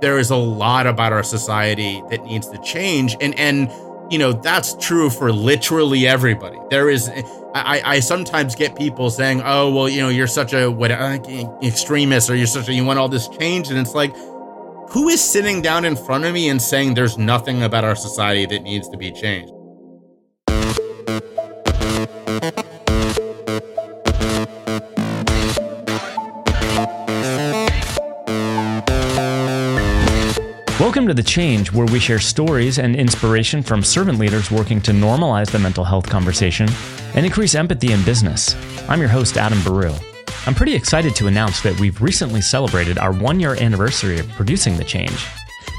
there is a lot about our society that needs to change, and and you know that's true for literally everybody. There is. I, I sometimes get people saying, "Oh, well, you know, you're such a what uh, extremist, or you're such a you want all this change," and it's like, who is sitting down in front of me and saying there's nothing about our society that needs to be changed? Welcome to The Change, where we share stories and inspiration from servant leaders working to normalize the mental health conversation and increase empathy in business. I'm your host, Adam Baru. I'm pretty excited to announce that we've recently celebrated our one year anniversary of producing The Change.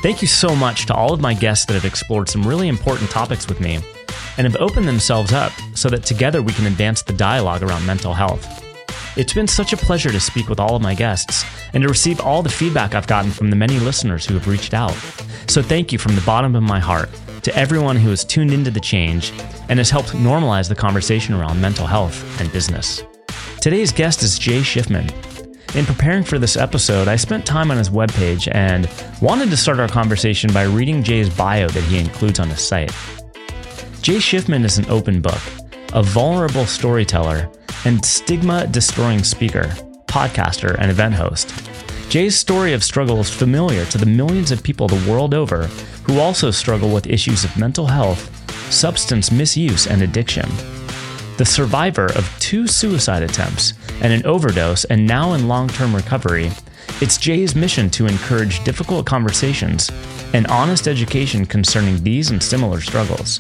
Thank you so much to all of my guests that have explored some really important topics with me and have opened themselves up so that together we can advance the dialogue around mental health. It's been such a pleasure to speak with all of my guests and to receive all the feedback I've gotten from the many listeners who have reached out. So thank you from the bottom of my heart to everyone who has tuned into the change and has helped normalize the conversation around mental health and business. Today's guest is Jay Shifman. In preparing for this episode, I spent time on his webpage and wanted to start our conversation by reading Jay's bio that he includes on his site. Jay Shifman is an open book, a vulnerable storyteller, and stigma destroying speaker, podcaster, and event host. Jay's story of struggle is familiar to the millions of people the world over who also struggle with issues of mental health, substance misuse, and addiction. The survivor of two suicide attempts and an overdose, and now in long term recovery, it's Jay's mission to encourage difficult conversations and honest education concerning these and similar struggles.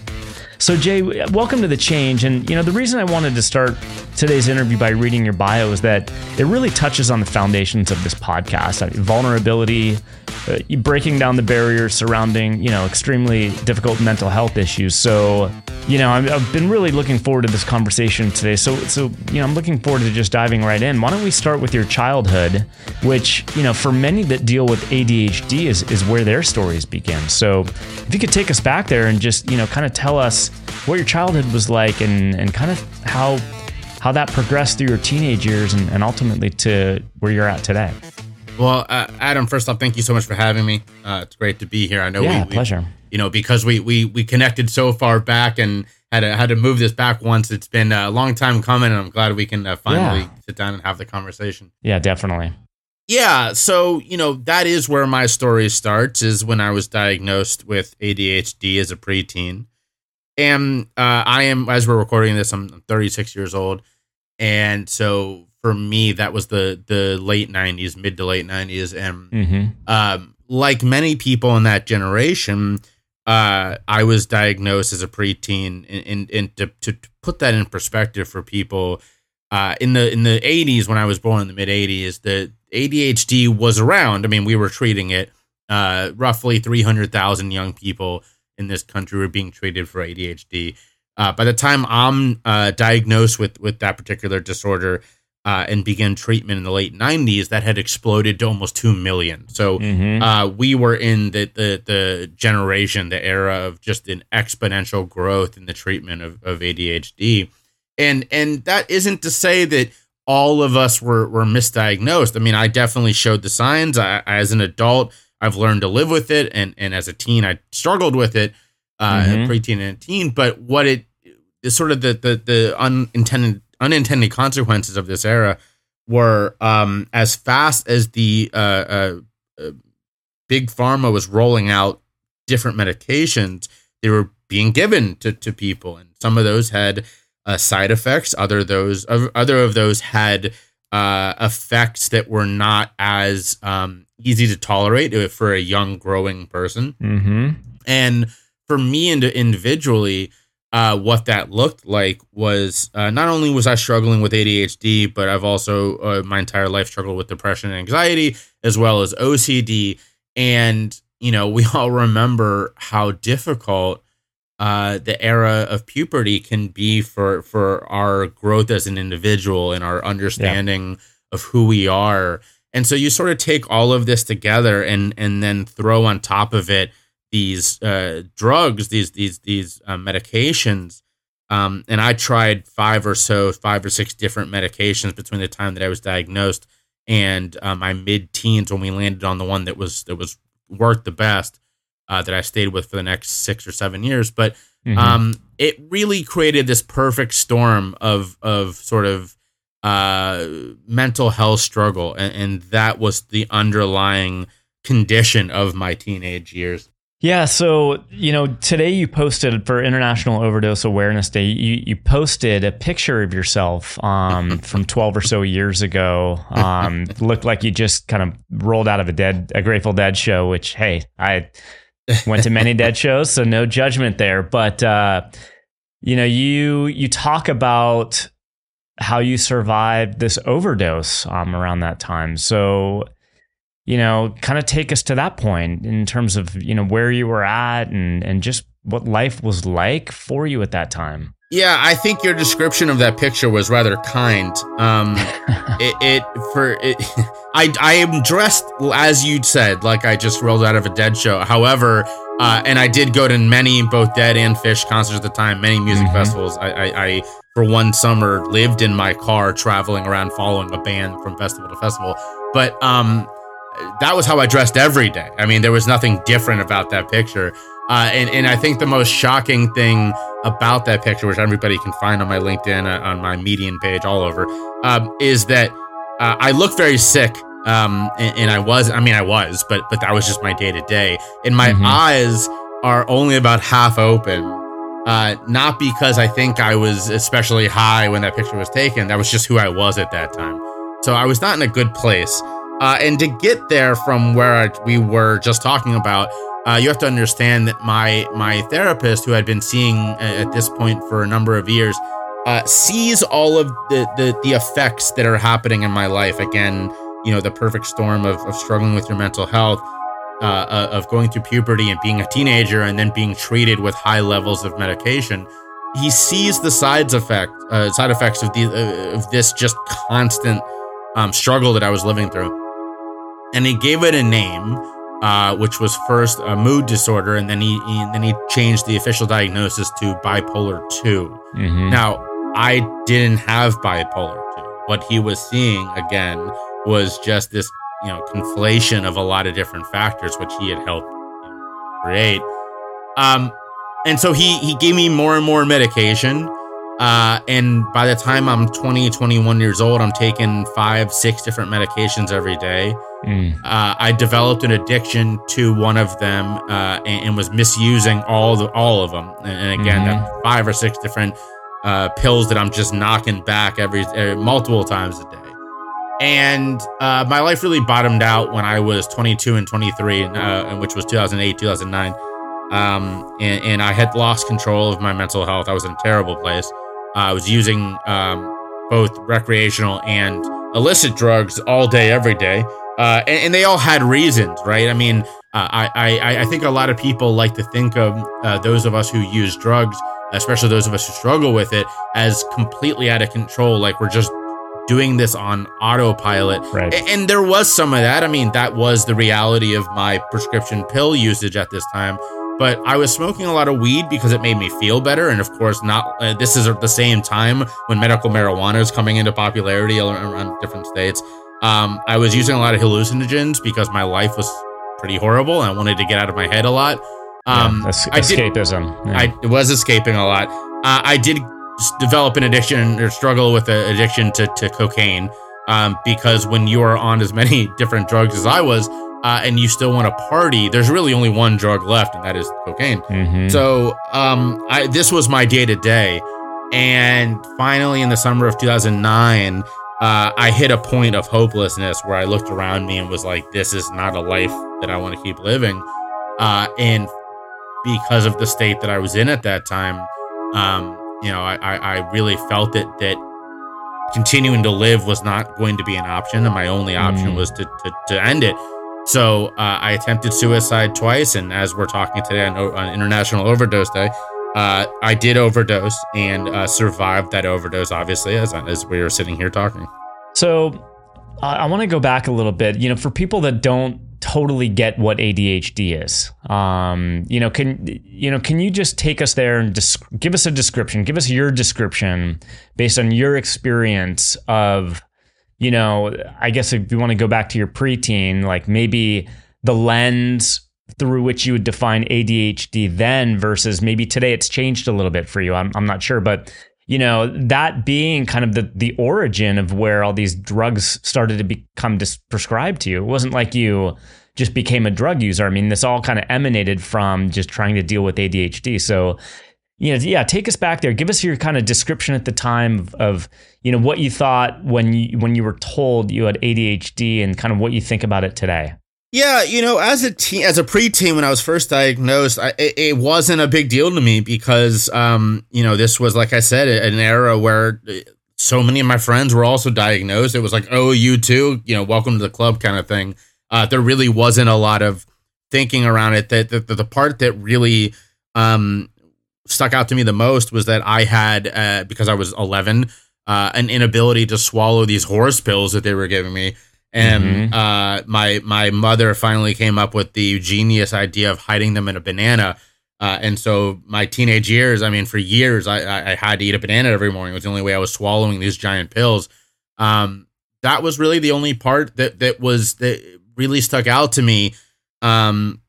So, Jay, welcome to the change. And, you know, the reason I wanted to start today's interview by reading your bio is that it really touches on the foundations of this podcast mean, vulnerability, uh, breaking down the barriers surrounding, you know, extremely difficult mental health issues. So, you know, i have been really looking forward to this conversation today. So, so, you know, I'm looking forward to just diving right in. Why don't we start with your childhood, which, you know, for many that deal with ADHD is, is where their stories begin. So, if you could take us back there and just, you know, kind of tell us what your childhood was like and, and kind of how how that progressed through your teenage years and, and ultimately to where you're at today. Well, uh, Adam, first off, thank you so much for having me. Uh, it's great to be here. I know yeah, we, pleasure. you know, because we, we we connected so far back and had to had to move this back once. It's been a long time coming, and I'm glad we can uh, finally yeah. sit down and have the conversation. Yeah, definitely. Yeah, so you know that is where my story starts. Is when I was diagnosed with ADHD as a preteen, and uh, I am as we're recording this, I'm 36 years old, and so for me that was the the late 90s mid to late 90s and mm-hmm. um, like many people in that generation uh, i was diagnosed as a preteen. And, and, and to, to, put that in perspective for people uh, in the in the 80s when i was born in the mid 80s the adhd was around. I mean we were treating it uh, roughly 300000 young people in this country were being treated for adhd uh, by the time i'm uh, diagnosed with with that particular disorder uh, and began treatment in the late 90s, that had exploded to almost 2 million. So mm-hmm. uh, we were in the, the, the, generation, the era of just an exponential growth in the treatment of, of ADHD. And, and that isn't to say that all of us were, were misdiagnosed. I mean, I definitely showed the signs. I, as an adult, I've learned to live with it. And, and as a teen, I struggled with it, uh, mm-hmm. preteen and teen. But what it is sort of the, the, the unintended unintended consequences of this era were um, as fast as the uh, uh, uh, big pharma was rolling out different medications, they were being given to, to people, and some of those had uh, side effects. Other those other of those had uh, effects that were not as um, easy to tolerate for a young growing person. Mm-hmm. And for me, individually, uh, what that looked like was uh, not only was I struggling with ADHD, but I've also uh, my entire life struggled with depression and anxiety as well as OCD. And you know, we all remember how difficult uh, the era of puberty can be for for our growth as an individual and our understanding yeah. of who we are. And so you sort of take all of this together and and then throw on top of it these uh, drugs, these these these uh, medications. Um, and I tried five or so, five or six different medications between the time that I was diagnosed and uh, my mid teens when we landed on the one that was that was worked the best uh, that I stayed with for the next six or seven years. But mm-hmm. um, it really created this perfect storm of of sort of uh, mental health struggle, and, and that was the underlying condition of my teenage years. Yeah, so you know, today you posted for International Overdose Awareness Day. You you posted a picture of yourself um, from twelve or so years ago. Um, looked like you just kind of rolled out of a dead a Grateful Dead show. Which hey, I went to many Dead shows, so no judgment there. But uh, you know, you you talk about how you survived this overdose um, around that time. So you know, kind of take us to that point in terms of, you know, where you were at and, and just what life was like for you at that time. Yeah, I think your description of that picture was rather kind. Um, it, it, for it, I I am dressed as you said, like I just rolled out of a Dead show. However, uh, and I did go to many both Dead and Phish concerts at the time, many music mm-hmm. festivals. I, I, I for one summer lived in my car traveling around following a band from festival to festival. But um, that was how I dressed every day. I mean, there was nothing different about that picture. Uh, and, and I think the most shocking thing about that picture, which everybody can find on my LinkedIn, uh, on my Medium page, all over, um, is that uh, I look very sick. Um, and, and, I was, I mean, I was, but but that was just my day to day. And my mm-hmm. eyes are only about half open. Uh, not because I think I was especially high when that picture was taken. That was just who I was at that time. So I was not in a good place. Uh, and to get there from where we were just talking about, uh, you have to understand that my my therapist, who had been seeing at this point for a number of years, uh, sees all of the, the, the effects that are happening in my life. Again, you know, the perfect storm of, of struggling with your mental health, uh, uh, of going through puberty and being a teenager, and then being treated with high levels of medication. He sees the sides effect, uh, side effects of the of this just constant um, struggle that I was living through and he gave it a name, uh, which was first a mood disorder, and then he, he then he changed the official diagnosis to bipolar 2 mm-hmm. Now, I didn't have bipolar two. What he was seeing again was just this, you know, conflation of a lot of different factors, which he had helped you know, create. Um, and so he he gave me more and more medication. Uh, and by the time I'm 20, 21 years old, I'm taking five, six different medications every day. Mm. Uh, I developed an addiction to one of them uh, and, and, was misusing all the all of them. And, and again, mm-hmm. five or six different uh, pills that I'm just knocking back every, every multiple times a day. And uh, my life really bottomed out when I was 22 and 23, uh, which was 2008, 2009. Um, and, and I had lost control of my mental health. I was in a terrible place. I was using um, both recreational and illicit drugs all day, every day. Uh, and, and, they all had reasons, right? I mean, uh, I, I, I think a lot of people like to think of uh, those of us who use drugs, especially those of us who struggle with it, as completely out of control. Like we're just doing this on autopilot. Right. And, there was some of that. I mean, that was the reality of my prescription pill usage at this time but I was smoking a lot of weed because it made me feel better. And of course, not uh, this is at the same time when medical marijuana is coming into popularity around different states. Um, I was using a lot of hallucinogens because my life was pretty horrible and I wanted to get out of my head a lot. Um, yeah, es- escapism. Did, yeah. I was escaping a lot. Uh, I did develop an addiction or struggle with an addiction to, to cocaine um, because when you are on as many different drugs as I was, uh, and you still want to party, there's really only one drug left, and that is cocaine. Mm-hmm. So um, I, this was my day to day. And finally, in the summer of 2009, uh, I hit a point of hopelessness where I looked around me and was like, this is not a life that I want to keep living. Uh, and because of the state that I was in at that time, um, you know, I, I really felt it that continuing to live was not going to be an option, and my only option mm. was to, to, to end it. So uh, I attempted suicide twice, and as we're talking today on, on International Overdose Day, uh, I did overdose and uh, survived that overdose. Obviously, as as we were sitting here talking. So I want to go back a little bit. You know, for people that don't totally get what ADHD is, um, you know, can you know, can you just take us there and dis- give us a description? Give us your description based on your experience of you know, I guess if you want to go back to your preteen, like maybe the lens through which you would define ADHD then versus maybe today it's changed a little bit for you. I'm, I'm not sure, but you know, that being kind of the, the origin of where all these drugs started to become dis- prescribed to you. It wasn't like you just became a drug user. I mean, this all kind of emanated from just trying to deal with ADHD. So, you know, yeah, take us back there. Give us your kind of description at the time of, of, you know, what you thought when you when you were told you had ADHD and kind of what you think about it today. Yeah, you know, as a teen, as a preteen, when I was first diagnosed, I, it, it, wasn't a big deal to me because, um, you know, this was like I said, an era where uh, so many of my friends were also diagnosed. It was like, oh, you too, you know, welcome to the club kind of thing. Uh, there really wasn't a lot of thinking around it. That the, the, part that really um, stuck out to me the most was that I had, uh, because I was 11, uh, an inability to swallow these horse pills that they were giving me and mm-hmm. uh, my my mother finally came up with the genius idea of hiding them in a banana. Uh, and so my teenage years, I mean, for years, I, I had to eat a banana every morning. It was the only way I was swallowing these giant pills. Um, that was really the only part that that was that really stuck out to me. Um,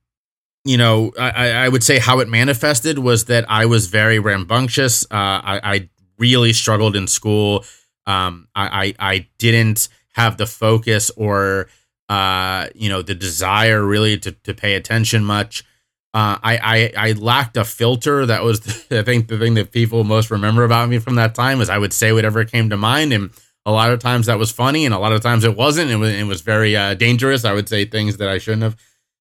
you know, I, I would say how it manifested was that I was very rambunctious. Uh, I, I really struggled in school. Um, I, I, I didn't have the focus or uh, you know the desire really to to pay attention much. Uh, I, I I lacked a filter. That was the, I think the thing that people most remember about me from that time is I would say whatever came to mind, and a lot of times that was funny, and a lot of times it wasn't. It was it was very uh, dangerous. I would say things that I shouldn't have.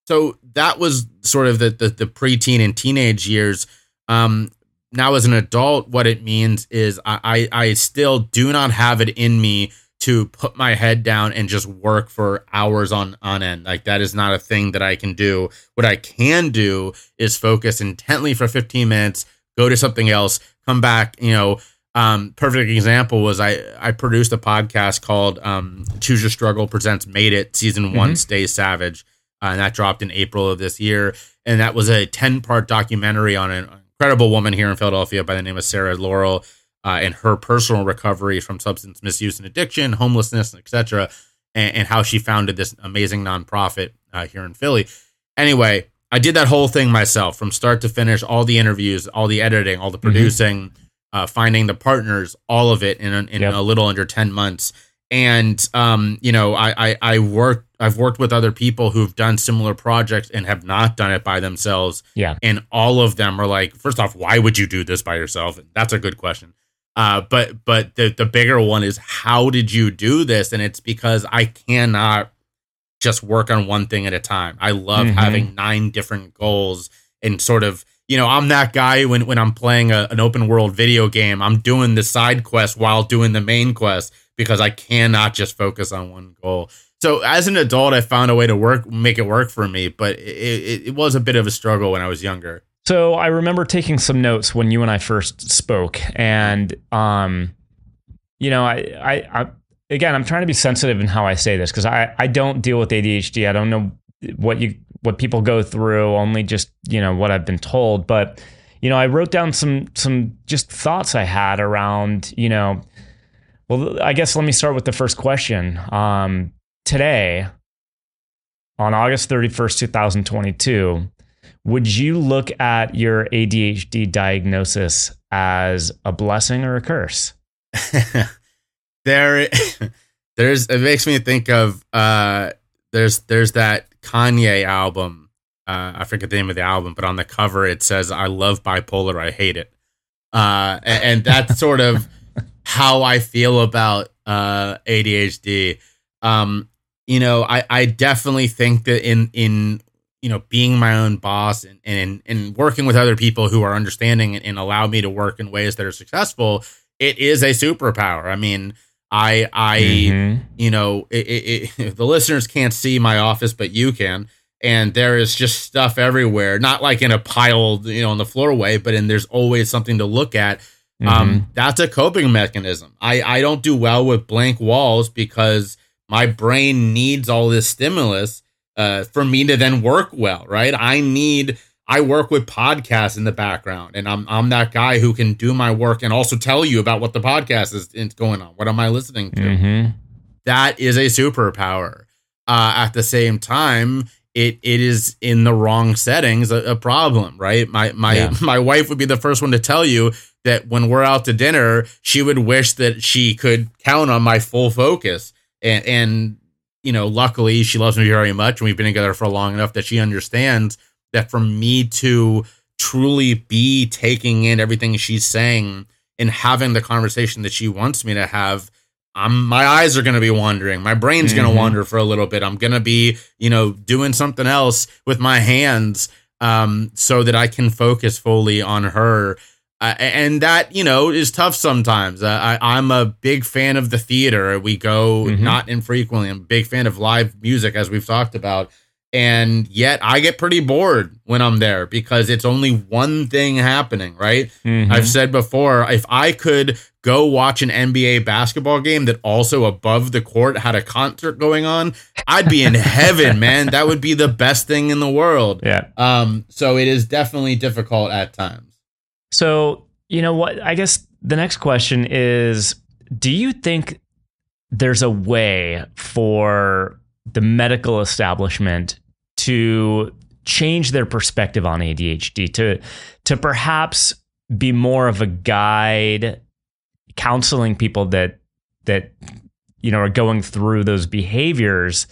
So that was sort of the the, the preteen and teenage years. Um, now as an adult, what it means is I, I I still do not have it in me to put my head down and just work for hours on on end. Like that is not a thing that I can do. What I can do is focus intently for 15 minutes, go to something else, come back, you know, um, perfect example was I I produced a podcast called um, Choose Your Struggle presents Made It season 1 mm-hmm. Stay Savage. Uh, and that dropped in April of this year and that was a 10 part documentary on an incredible woman here in Philadelphia by the name of Sarah Laurel uh, and her personal recovery from substance misuse and addiction, homelessness, etc., and, and, how she founded this amazing nonprofit uh, here in Philly. Anyway, I did that whole thing myself from start to finish, all the interviews, all the editing, all the mm-hmm. producing, mm-hmm. uh, finding the partners, all of it in, a, in yep. a little under 10 months. And, um, you know, I, I, I worked, I've worked with other people who've done similar projects and have not done it by themselves. Yeah. And all of them are like, first off, why would you do this by yourself? That's a good question. Uh, but but the the bigger one is how did you do this? And it's because I cannot just work on one thing at a time. I love mm-hmm. having nine different goals and sort of you know I'm that guy when when I'm playing a, an open world video game. I'm doing the side quest while doing the main quest because I cannot just focus on one goal. So as an adult, I found a way to work make it work for me, but it, it, it was a bit of a struggle when I was younger. So I remember taking some notes when you and I first spoke, and um, you know, I, I, I again, I'm trying to be sensitive in how I say this because I, I don't deal with ADHD. I don't know what you what people go through, only just you know what I've been told. But you know, I wrote down some some just thoughts I had around you know. Well, I guess let me start with the first question. Um, today, on August 31st, 2022 would you look at your ADHD diagnosis as a blessing or a curse? there, there's it makes me think of uh, there's there's that Kanye album. Uh, I forget the name of the album, but on the cover it says "I love bipolar, I hate it," uh, and, and that's sort of how I feel about uh, ADHD. Um, you know, I, I definitely think that in in you know, being my own boss and and and working with other people who are understanding and, and allow me to work in ways that are successful, it is a superpower. I mean, I I mm-hmm. you know, it, it, it, the listeners can't see my office, but you can. And there is just stuff everywhere, not like in a pile, you know, on the floor way, but in there's always something to look at. Um, mm-hmm. Um, that's a coping mechanism. I I don't do well with blank walls because my brain needs all this stimulus uh, for me to then work well, right? I need I work with podcasts in the background, and I'm I'm that guy who can do my work and also tell you about what the podcast is, is going on. What am I listening to? Mm-hmm. That is a superpower. Uh, at the same time, it it is in the wrong settings a, a problem, right? My my yeah. my wife would be the first one to tell you that when we're out to dinner, she would wish that she could count on my full focus. And and you know, luckily she loves me very much and we've been together for long enough that she understands that for me to truly be taking in everything she's saying and having the conversation that she wants me to have I'm my eyes are going to be wandering. My brain's mm-hmm. going to wander for a little bit. I'm going to be, you know, doing something else with my hands um, so that I can focus fully on her. Uh, and that, you know, is tough sometimes. Uh, I, am a big fan of the theater. We go mm-hmm. not infrequently. I'm a big fan of live music, as we've talked about. And yet I get pretty bored when I'm there because it's only one thing happening, right? Mm-hmm. I've said before, if I could go watch an NBA basketball game that also above the court had a concert going on, I'd be in heaven, man. That would be the best thing in the world. Yeah. Um, so it is definitely difficult at times. So, you know what? I guess the next question is do you think there's a way for the medical establishment to change their perspective on ADHD to to perhaps be more of a guide counseling people that that you know are going through those behaviors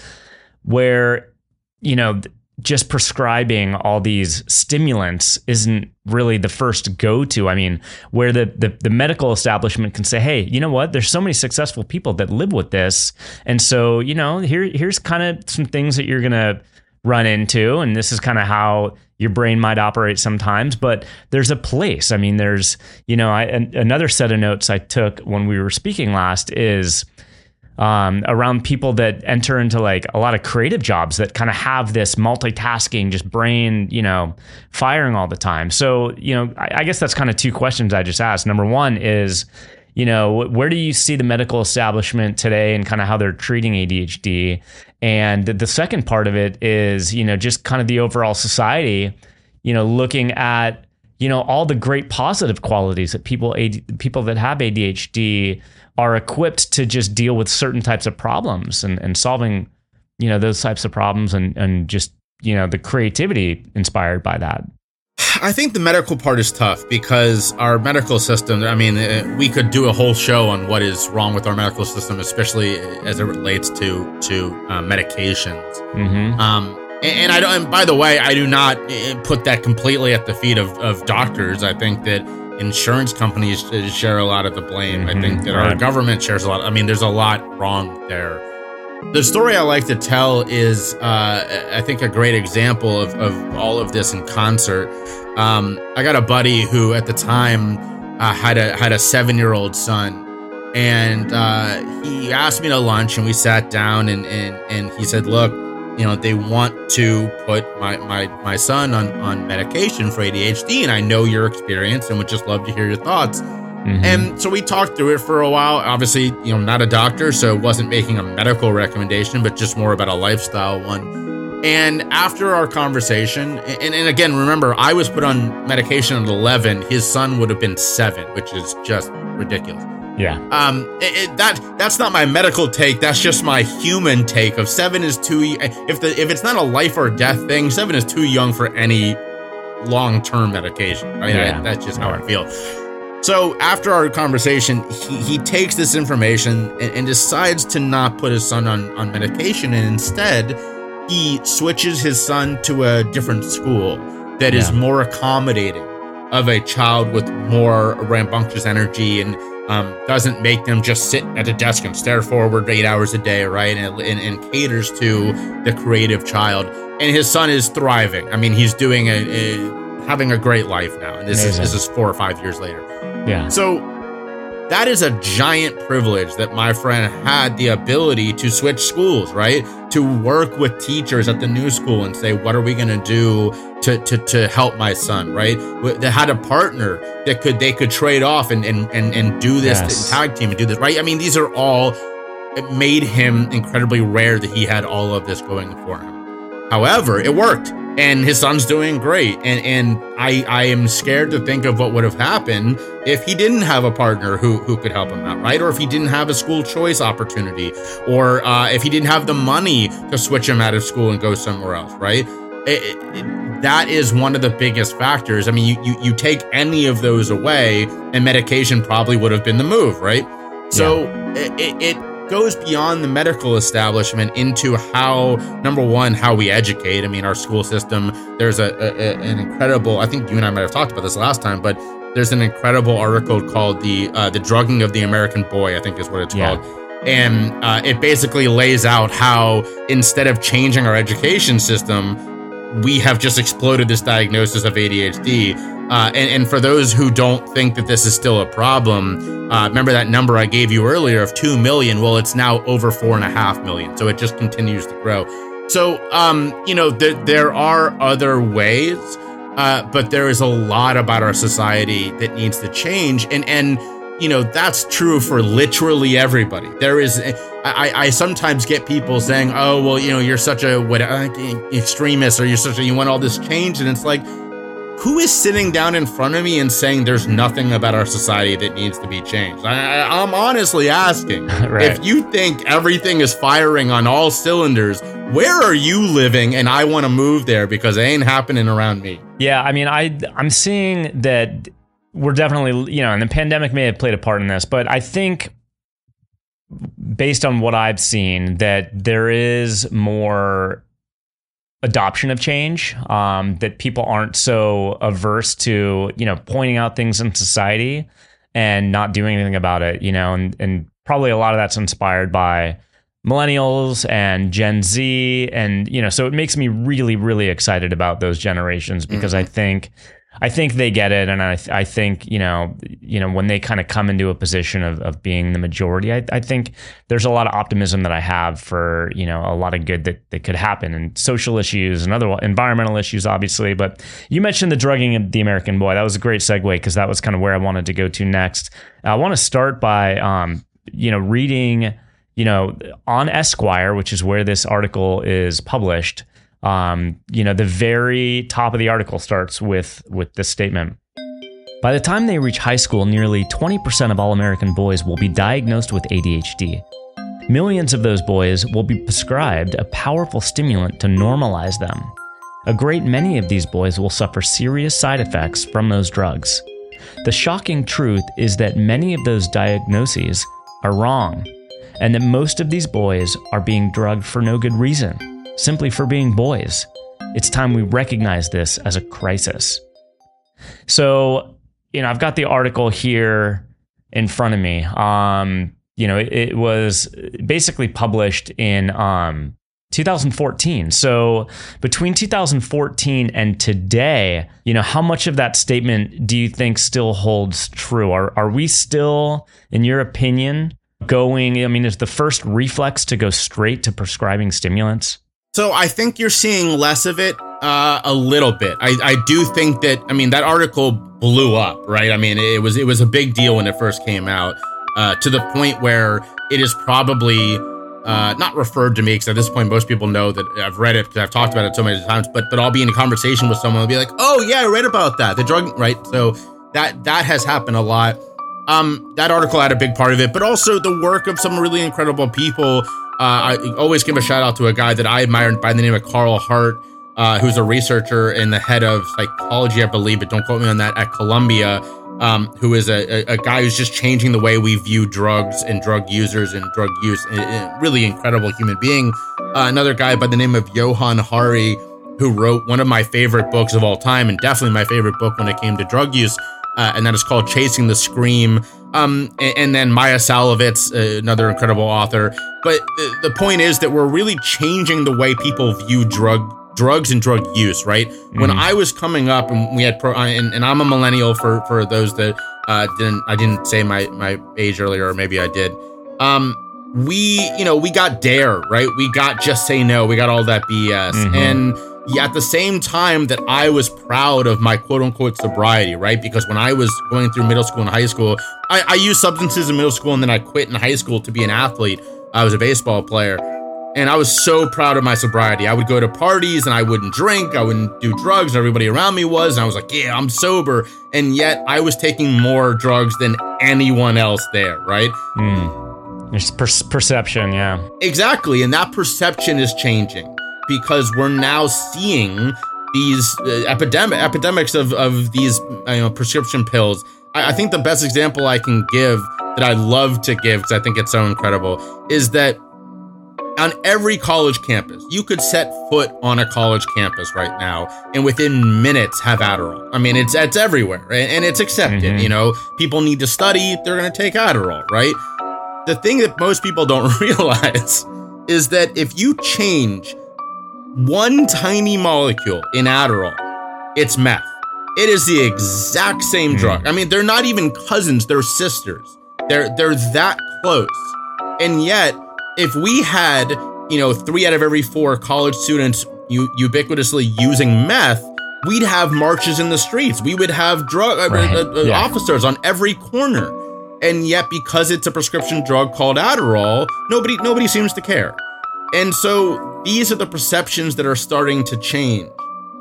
where you know just prescribing all these stimulants isn't really the first go-to. I mean, where the, the, the medical establishment can say, "Hey, you know what? There's so many successful people that live with this, and so you know, here here's kind of some things that you're gonna run into, and this is kind of how your brain might operate sometimes. But there's a place. I mean, there's you know, I, another set of notes I took when we were speaking last is um, around people that enter into like a lot of creative jobs that kind of have this multitasking, just brain, you know, firing all the time. So, you know, I, I guess that's kind of two questions I just asked. Number one is, you know, where do you see the medical establishment today and kind of how they're treating ADHD? And the second part of it is, you know, just kind of the overall society, you know, looking at, you know, all the great positive qualities that people, people that have ADHD are equipped to just deal with certain types of problems and, and solving, you know, those types of problems and, and just, you know, the creativity inspired by that. I think the medical part is tough because our medical system, I mean, uh, we could do a whole show on what is wrong with our medical system, especially as it relates to to uh, medications. Mm-hmm. Um, and, I don't. And by the way, I do not uh, put that completely at the feet of, of doctors. I think that insurance companies share a lot of the blame. Mm-hmm, I think that right. our government shares a lot. I mean, there's a lot wrong there. The story I like to tell is, uh, I think, a great example of, of all of this in concert. Um, I got a buddy who, at the time, uh, had a had a seven year old son, and uh, he asked me to lunch, and we sat down, and and and he said, "Look, you know they want to put my my my son on on medication for ADHD and I know your experience and would just love to hear your thoughts. Mm-hmm. And so we talked through it for a while. Obviously, you know, not a doctor, so wasn't making a medical recommendation, but just more about a lifestyle one. And after our conversation, and, and again, remember, I was put on medication at 11. His son would have been seven, which is just ridiculous. Yeah. Um, it, it, that that's not my medical take. That's just my human take. Of seven is too. If the if it's not a life or death thing, seven is too young for any long term medication. I mean, yeah. I, that's just how I feel. So after our conversation, he, he takes this information and, and decides to not put his son on on medication, and instead he switches his son to a different school that yeah. is more accommodating of a child with more rambunctious energy and um, doesn't make them just sit at a desk and stare forward eight hours a day, right? And, and, and, caters to the creative child. And his son is thriving. I mean, he's doing a, a having a great life now. And this Amazing. is this is four or five years later. Yeah. So that is a giant privilege that my friend had the ability to switch schools, right? To work with teachers at the new school and say, what are we going to do to, to, to help my son, right? They had a partner that could, they could trade off and, and, and, and do this yes. tag team and do this, right? I mean, these are all, it made him incredibly rare that he had all of this going for him. However, it worked and his son's doing great. And and I I am scared to think of what would have happened if he didn't have a partner who who could help him out, right? Or if he didn't have a school choice opportunity, or uh, if he didn't have the money to switch him out of school and go somewhere else, right? It, it, that is one of the biggest factors. I mean, you, you you take any of those away, and medication probably would have been the move, right? So yeah. it, it goes beyond the medical establishment into how number one how we educate. I mean our school system there's a, a, an incredible i think you and i might have talked about this last time but there's an incredible article called the uh, the drugging of the american boy i think is what it's yeah. called. And uh, it basically lays out how instead of changing our education system we have just exploded this diagnosis of adhd uh, and, and, for those who don't think that this is still a problem, uh, remember that number I gave you earlier of 2 million? Well, it's now over 4.5 million. So it just continues to grow. So, um, you know, there, there are other ways, uh, but there is a lot about our society that needs to change. And, and, you know, that's true for literally everybody. There is, I, I sometimes get people saying, oh, well, you know, you're such a what, uh, extremist or you're such a, you want all this change. And it's like, who is sitting down in front of me and saying there's nothing about our society that needs to be changed? I, am honestly asking. right. If you think everything is firing on all cylinders, where are you living? And I want to move there because it ain't happening around me. Yeah, I mean, I I'm seeing that we're definitely, you know, and the pandemic may have played a part in this, but I think based on what I've seen, that there is more adoption of change um, that people aren't so averse to you know pointing out things in society and not doing anything about it you know and and probably a lot of that's inspired by millennials and gen z and you know so it makes me really really excited about those generations because mm-hmm. i think I think they get it, and I, I think you know, you know, when they kind of come into a position of, of being the majority, I, I think there's a lot of optimism that I have for you know a lot of good that, that could happen, and social issues and other environmental issues, obviously. But you mentioned the drugging of the American boy. That was a great segue because that was kind of where I wanted to go to next. I want to start by um, you know reading you know on Esquire, which is where this article is published um, you know, the very top of the article starts with with this statement. By the time they reach high school, nearly 20% of all American boys will be diagnosed with ADHD. Millions of those boys will be prescribed a powerful stimulant to normalize them. A great many of these boys will suffer serious side effects from those drugs. The shocking truth is that many of those diagnoses are wrong, and that most of these boys are being drugged for no good reason simply for being boys. It's time we recognize this as a crisis. So, you know, I've got the article here in front of me. Um, you know, it, it was basically published in um, 2014. So between 2014 and today, you know, how much of that statement do you think still holds true? Are are we still, in your opinion, going? I mean, is the first reflex to go straight to prescribing stimulants? So I think you're seeing less of it uh, a little bit. I, I do think that I mean that article blew up, right? I mean it was it was a big deal when it first came out, uh, to the point where it is probably uh, not referred to me because at this point most people know that I've read it because I've talked about it so many times. But but I'll be in a conversation with someone and be like, oh yeah, I read about that, the drug, right? So that that has happened a lot. Um, that article had a big part of it, but also the work of some really incredible people uh, I always give a shout out to a guy that I admire by the name of Carl Hart, uh, who's a researcher and the head of psychology, I believe, but don't quote me on that, at Columbia, um, who is a, a, guy who's just changing the way we view drugs and drug users and drug use. Really incredible human being. Uh, another guy by the name of Johann Hari, who wrote one of my favorite books of all time, and definitely my favorite book when it came to drug use, uh, and that is called Chasing the Scream. Um, and, and, then Maia Szalavitz, uh, another incredible author. But the, the point is that we're really changing the way people view drug drugs and drug use. Right? Mm-hmm. When I was coming up, and we had pro, uh, and, and I'm a millennial for for those that uh, didn't I didn't say my my age earlier, or maybe I did. Um, we you know we got DARE right we got just say no we got all that bs mm-hmm. and at the same time that I was proud of my quote unquote sobriety, right? Because when I was going through middle school and high school, I, I used substances in middle school and then I quit in high school to be an athlete. I was a baseball player. And I was so proud of my sobriety. I would go to parties and I wouldn't drink, I wouldn't do drugs, and everybody around me was. And I was like, yeah, I'm sober. And yet I was taking more drugs than anyone else there, right? Mm. There's per- perception, yeah. Exactly. And that perception is changing because we're now seeing these uh, epidemic epidemics of, of these you know prescription pills. I, I think the best example I can give that I love to give because I think it's so incredible is that on every college campus. You could set foot on a college campus right now and within minutes have Adderall. I mean, it's it's everywhere and it's accepted. Mm-hmm. You know, people need to study, they're going to take Adderall, right? The thing that most people don't realize is that if you change one tiny molecule in Adderall, it's meth. It is the exact same mm. drug. I mean, they're not even cousins, they're sisters. They're they're that close. And yet if we had, you know, three out of every four college students u- ubiquitously using meth, we'd have marches in the streets. We would have drug uh, right. uh, uh, yeah. officers on every corner. And yet, because it's a prescription drug called Adderall, nobody nobody seems to care. And so these are the perceptions that are starting to change.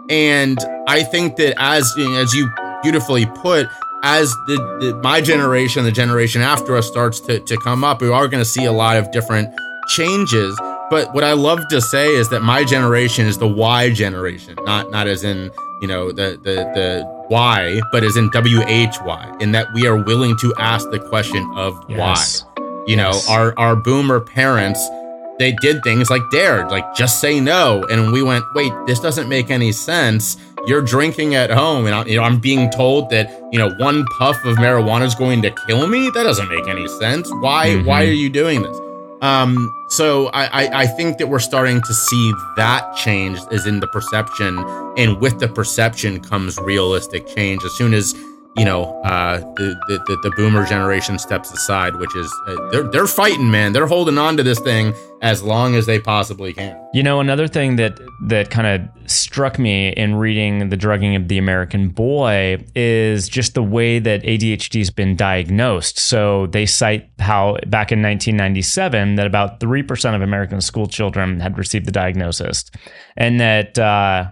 And I think that as as you beautifully put, as the, the, my generation, the generation after us starts to, to come up, we are going to see a lot of different changes. But what I love to say is that my generation is the Y generation, not not as in you know the the the Y, but as in W H Y, in that we are willing to ask the question of yes. why. You yes. know, our our boomer parents they did things like dared, like just say no, and we went, wait, this doesn't make any sense. You're drinking at home and you know I'm being told that you know one puff of marijuana is going to kill me? That doesn't make any sense. Why mm-hmm. why are you doing this? Um so I, I I think that we're starting to see that change is in the perception and with the perception comes realistic change. As soon as you know, uh, the, the, the boomer generation steps aside, which is uh, they're they're fighting, man. They're holding on to this thing as long as they possibly can. You know, another thing that that kind of struck me in reading the drugging of the American boy is just the way that ADHD has been diagnosed. So they cite how back in 1997 that about three percent of American school children had received the diagnosis, and that. Uh,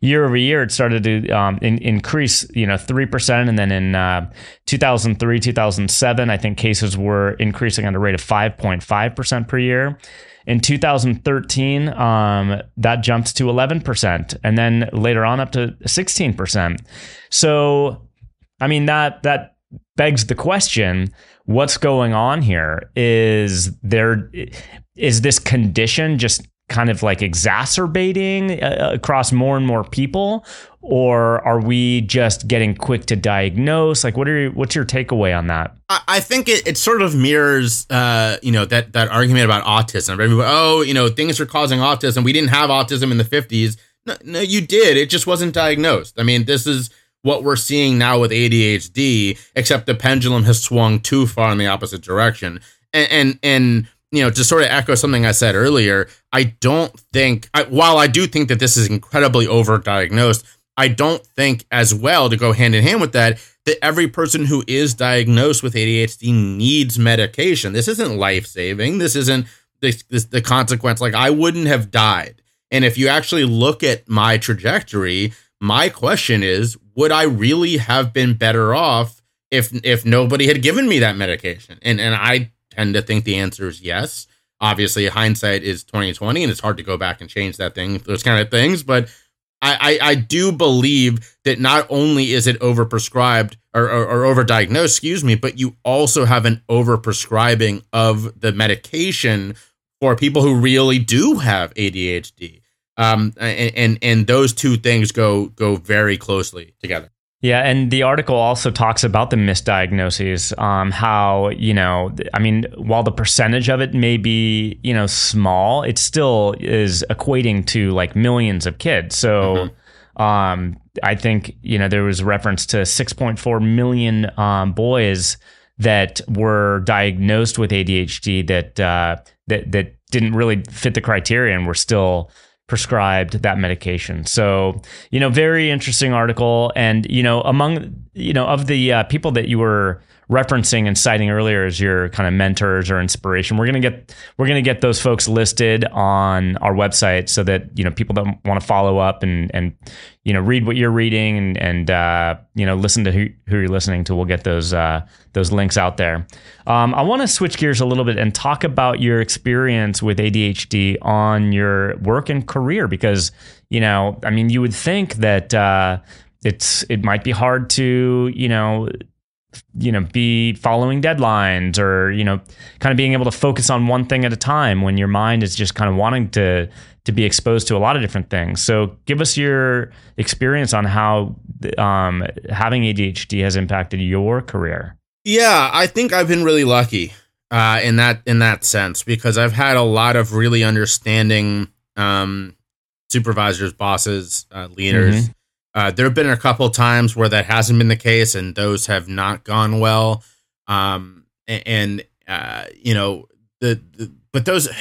year over year, it started to um, in, increase, you know, 3%. And then in uh, 2003, 2007, I think cases were increasing at a rate of 5.5% per year. In 2013, um, that jumped to 11%, and then later on up to 16%. So, I mean that that begs the question: What's going on here? Is there is this condition just kind of like exacerbating uh, across more and more people? Or are we just getting quick to diagnose? Like what are your, what's your takeaway on that? I think it, it sort of mirrors uh, you know that that argument about autism oh you know things are causing autism. We didn't have autism in the 50s no, no you did. It just wasn't diagnosed. I mean this is what we're seeing now with adhd except the pendulum has swung too far in the opposite direction. And and, and you know, to sort of echo something I said earlier, I don't think, I, while I do think that this is incredibly overdiagnosed, I don't think as well to go hand in hand with that that every person who is diagnosed with ADHD needs medication. This isn't life saving. This isn't the, this, the consequence. Like I wouldn't have died. And if you actually look at my trajectory, my question is, would I really have been better off if if nobody had given me that medication? And and I tend to think the answer is yes. Obviously, hindsight is twenty twenty, and it's hard to go back and change that thing, those kind of things. But I, I, I do believe that not only is it overprescribed or, or, or overdiagnosed, excuse me, but you also have an overprescribing of the medication for people who really do have ADHD. Um, and, and and those two things go go very closely together. Yeah, and the article also talks about the misdiagnoses, um, how, you know, I mean, while the percentage of it may be, you know, small, it still is equating to like millions of kids. So mm-hmm. um, I think, you know, there was reference to 6.4 million um, boys that were diagnosed with ADHD that, uh, that, that didn't really fit the criteria and were still prescribed that medication. So, you know, very interesting article. And, you know, among, you know, of the uh, people that you were referencing and citing earlier as your kind of mentors or inspiration. We're gonna get we're gonna get those folks listed on our website so that you know people that want to follow up and and you know read what you're reading and and uh, you know listen to who, who you're listening to. We'll get those uh, those links out there. Um, I want to switch gears a little bit and talk about your experience with ADHD on your work and career because you know I mean you would think that. Uh, it's it might be hard to you know you know be following deadlines or you know kind of being able to focus on one thing at a time when your mind is just kind of wanting to to be exposed to a lot of different things. So give us your experience on how um, having adhd has impacted your career. Yeah i think i've been really lucky uh, in that in that sense because i've had a lot of really understanding um, supervisors bosses uh, leaders mm-hmm uh, there have been a couple times where that hasn't been the case, and those have not gone well. Um, and uh, you know the, the, but those, I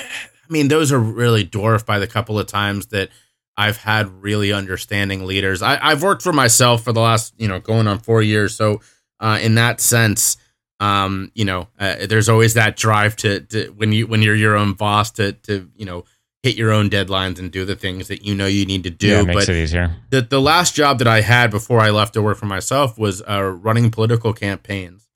mean, those are really dwarfed by the couple of times that I've had really understanding leaders. I, have worked for myself for the last, you know, going on four years. So, uh, in that sense, um, you know, uh, there's always that drive to, to when you when you're your own boss to to you know hit your own deadlines and do the things that you know you need to do. Yeah, makes but it easier. The the last job that I had before I left to work for myself was uh, running political campaigns,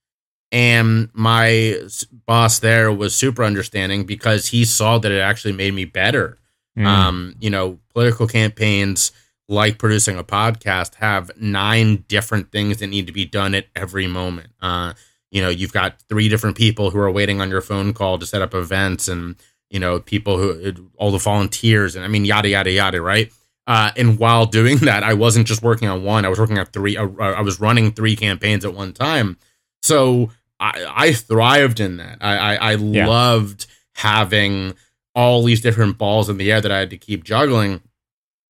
and my boss there was super understanding because he saw that it actually made me better. Mm. Um, you know, political campaigns like producing a podcast have nine different things that need to be done at every moment. Uh, you know, you've got three different people who are waiting on your phone call to set up events and you know, people who, all the volunteers, and I mean, yada, yada, yada, right? Uh, and while doing that, I wasn't just working on one, I was working on three, uh, I was running three campaigns at one time. So I, I thrived in that. I, I, I yeah. loved having all these different balls in the air that I had to keep juggling.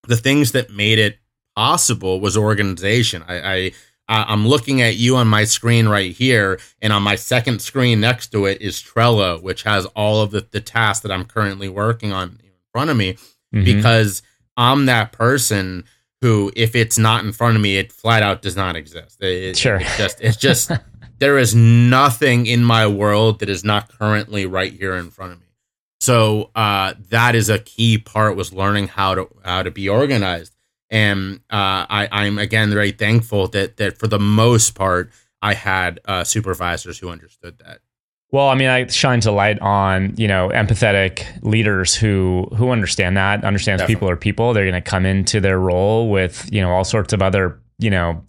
The things that made it possible was organization. I, I I'm looking at you on my screen right here, and on my second screen next to it is Trello, which has all of the, the tasks that I'm currently working on in front of me mm-hmm. because I'm that person who, if it's not in front of me, it flat out does not exist. It, sure. It's just, it's just there is nothing in my world that is not currently right here in front of me. So uh, that is a key part was learning how to how to be organized and uh, I, I'm again very thankful that that for the most part I had uh, supervisors who understood that. Well, I mean, it shines a light on you know empathetic leaders who who understand that understands Definitely. people are people. They're going to come into their role with you know all sorts of other you know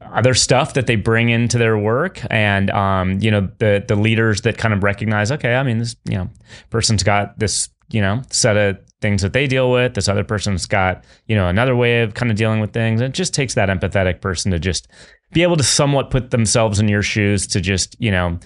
other stuff that they bring into their work and um, you know the the leaders that kind of recognize okay i mean this you know person's got this you know set of things that they deal with. This other person's got, you know, another way of kind of dealing with things. And it just takes that empathetic person to just be able to somewhat put themselves in your shoes to just, you know,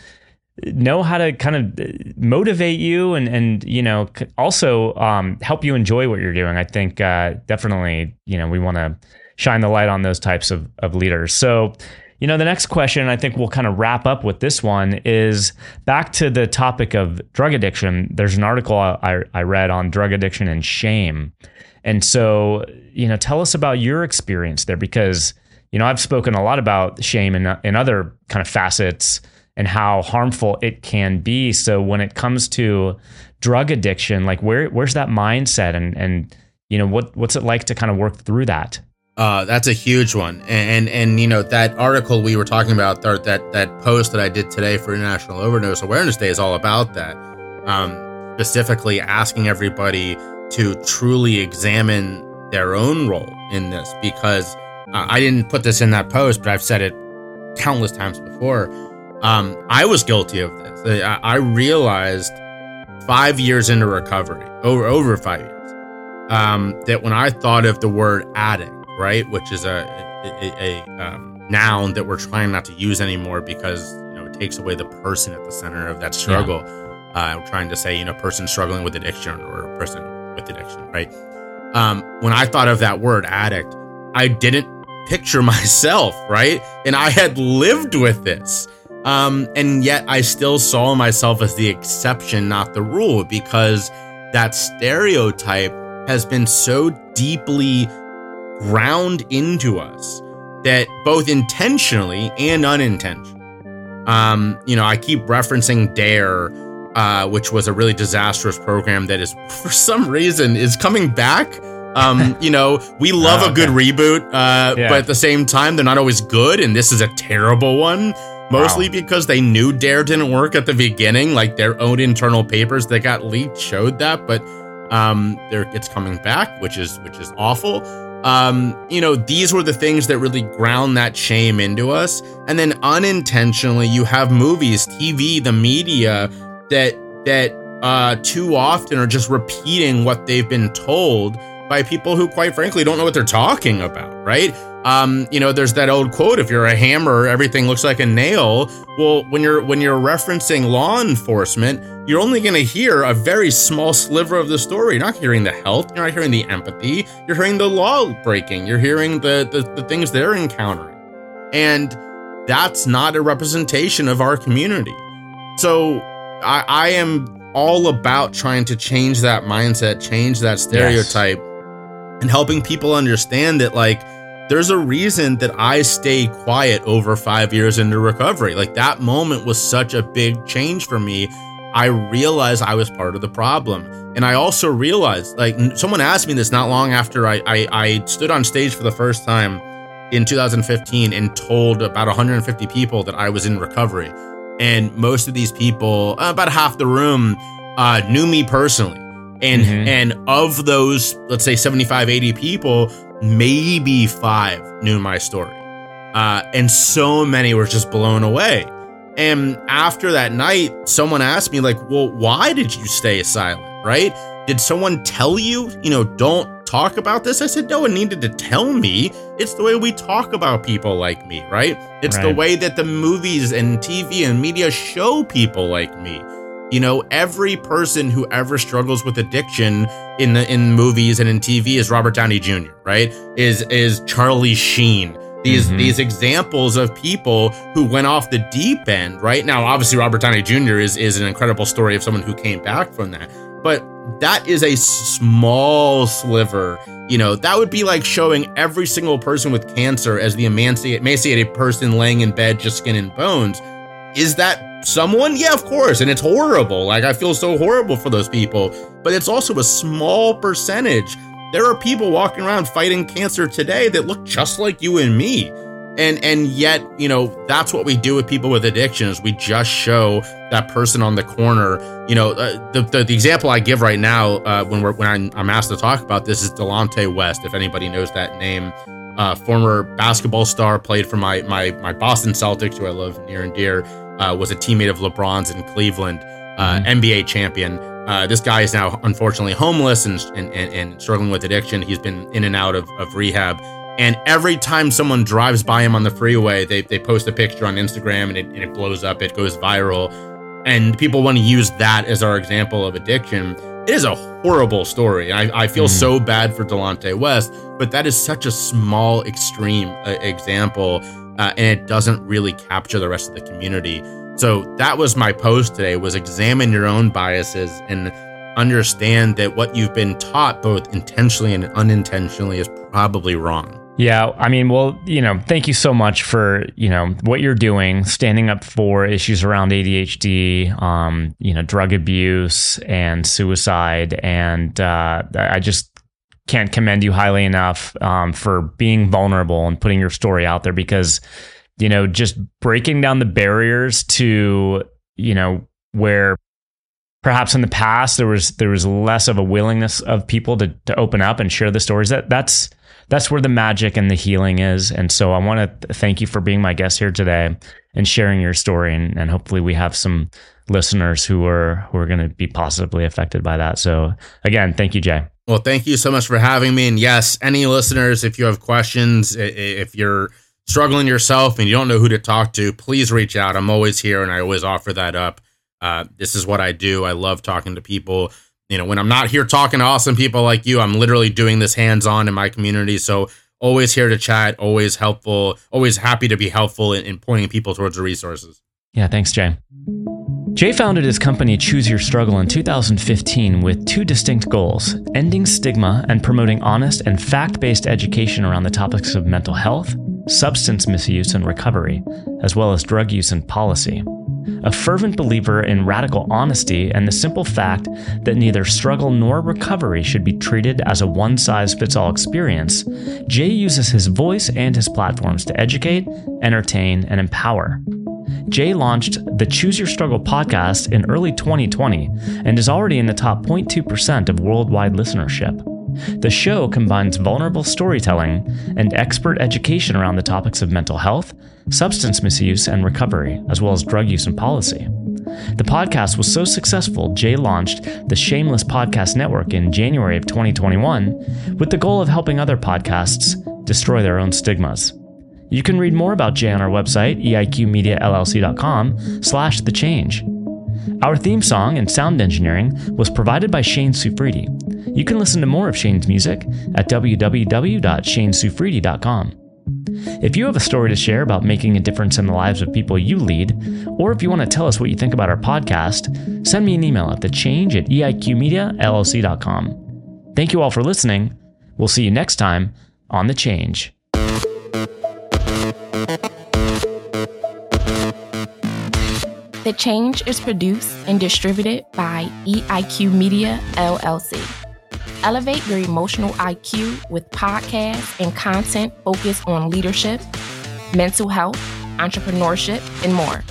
know how to kind of uh, motivate you and and you know also um, help you enjoy what you're doing. I think uh, definitely you know we want to shine the light on those types of of leaders. So you know, the next question, I think we'll kind of wrap up with this one is back to the topic of drug addiction. There's an article I, I read on drug addiction and shame. And so, you know, tell us about your experience there because, you know, I've spoken a lot about shame in, in other kind of facets and how harmful it can be. So when it comes to drug addiction, like where where's that mindset and and you know what what's it like to kind of work through that? Uh, that's a huge one, and, and, and you know that article we were talking about, that that post that I did today for International Overdose Awareness Day is all about that. Um, specifically, asking everybody to truly examine their own role in this, because uh, I didn't put this in that post, but I've said it countless times before. Um, I was guilty of this. I, I realized five years into recovery, over over five years, um, that when I thought of the word addict right? Which is a a, a um, noun that we're trying not to use anymore because you know it takes away the person at the center of that struggle. Yeah. Uh, I'm trying to say, you know, person struggling with addiction or a person with addiction, right? Um, when I thought of that word addict, I didn't picture myself, right? And I had lived with this. Um, and yet I still saw myself as the exception, not the rule, because that stereotype has been so deeply ground into us that both intentionally and unintentionally Um, you know, I keep referencing DARE, uh, which was a really disastrous program that is, for some reason, is coming back. Um, you know, we love oh, okay. a good reboot, uh, yeah. but at the same time, they're not always good, and this is a terrible one. Mostly wow. because they knew DARE didn't work at the beginning, like their own internal papers that got leaked showed that. But um, there it's coming back, which is which is awful. Um, you know, these were the things that really ground that shame into us. And then unintentionally, you have movies, TV, the media that that uh, too often are just repeating what they've been told by people who, quite frankly, don't know what they're talking about, right? Um, you know, there's that old quote: "If you're a hammer, everything looks like a nail." Well, when you're when you're referencing law enforcement, you're only going to hear a very small sliver of the story. You're not hearing the health. You're not hearing the empathy. You're hearing the law breaking. You're hearing the the, the things they're encountering, and that's not a representation of our community. So I, I am all about trying to change that mindset, change that stereotype, yes. and helping people understand that like there's a reason that I stayed quiet over five years into recovery. Like that moment was such a big change for me. I realized I was part of the problem. And I also realized, like, someone asked me this not long after I, I, I stood on stage for the first time in 2015 and told about 150 people that I was in recovery. And most of these people, about half the room, uh, knew me personally. And mm-hmm. and of those, let's say 75, 80 people, maybe five knew my story. Uh, and so many were just blown away. And after that night, someone asked me, like, well, why did you stay silent? Right? Did someone tell you, you know, don't talk about this? I said, no one needed to tell me. It's the way we talk about people like me, right? It's right. the way that the movies and TV and media show people like me. You know, every person who ever struggles with addiction in the in movies and in TV is Robert Downey Jr., right? Is is Charlie Sheen. These mm-hmm. these examples of people who went off the deep end, right? Now, obviously Robert Downey Jr. is is an incredible story of someone who came back from that. But that is a small sliver. You know, that would be like showing every single person with cancer as the emaciated person laying in bed, just skin and bones. Is that someone? Yeah, of course. And it's horrible. Like, I feel so horrible for those people. But it's also a small percentage. There are people walking around fighting cancer today that look just like you and me. And and yet, you know, that's what we do with people with addictions. We just show that person on the corner. You know, uh, the, the, the example I give right now uh, when we're when I'm, I'm asked to talk about this is Delonte West. If anybody knows that name, uh, former basketball star, played for my my my Boston Celtics, who I love near and dear uh, was a teammate of LeBron's in Cleveland, uh, mm-hmm. NBA champion. Uh, this guy is now unfortunately homeless and, and, and, struggling with addiction. He's been in and out of, of rehab. And every time someone drives by him on the freeway, they, they post a picture on Instagram and it, and it blows up, it goes viral. And people want to use that as our example of addiction. It is a horrible story. I, I feel mm. so bad for Delonte West, but that is such a small, extreme uh, example uh, and it doesn't really capture the rest of the community. So that was my post today was examine your own biases and understand that what you've been taught both intentionally and unintentionally is probably wrong. Yeah, I mean, well, you know, thank you so much for you know what you're doing, standing up for issues around ADHD, um, you know, drug abuse and suicide, and uh, I just can't commend you highly enough um, for being vulnerable and putting your story out there because you know just breaking down the barriers to you know where perhaps in the past there was there was less of a willingness of people to to open up and share the stories that that's that's where the magic and the healing is. And so i want to thank you for being my guest here today and sharing your story and, and hopefully we have some listeners who are who are going to be positively affected by that. So again thank you jay well, thank you so much for having me. And yes, any listeners, if you have questions, if you're struggling yourself and you don't know who to talk to, please reach out. I'm always here and I always offer that up. Uh, this is what I do. I love talking to people. You know, when I'm not here talking to awesome people like you, I'm literally doing this hands on in my community. So always here to chat, always helpful, always happy to be helpful in, in pointing people towards the resources. Yeah, thanks, Jay. Jay founded his company Choose Your Struggle in 2015 with two distinct goals ending stigma and promoting honest and fact based education around the topics of mental health, substance misuse and recovery, as well as drug use and policy. A fervent believer in radical honesty and the simple fact that neither struggle nor recovery should be treated as a one size fits all experience, Jay uses his voice and his platforms to educate, entertain, and empower. Jay launched the Choose Your Struggle podcast in early 2020 and is already in the top 0.2% of worldwide listenership. The show combines vulnerable storytelling and expert education around the topics of mental health, substance misuse and recovery, as well as drug use and policy. The podcast was so successful, Jay launched the Shameless Podcast Network in January of 2021 with the goal of helping other podcasts destroy their own stigmas. You can read more about Jay on our website, eiqmediallc.com slash the change. Our theme song and sound engineering was provided by Shane Sufridi. You can listen to more of Shane's music at www.shanesufridi.com. If you have a story to share about making a difference in the lives of people you lead, or if you want to tell us what you think about our podcast, send me an email at thechange at eiqmediallc.com. Thank you all for listening. We'll see you next time on The Change. The Change is produced and distributed by EIQ Media LLC. Elevate your emotional IQ with podcasts and content focused on leadership, mental health, entrepreneurship, and more.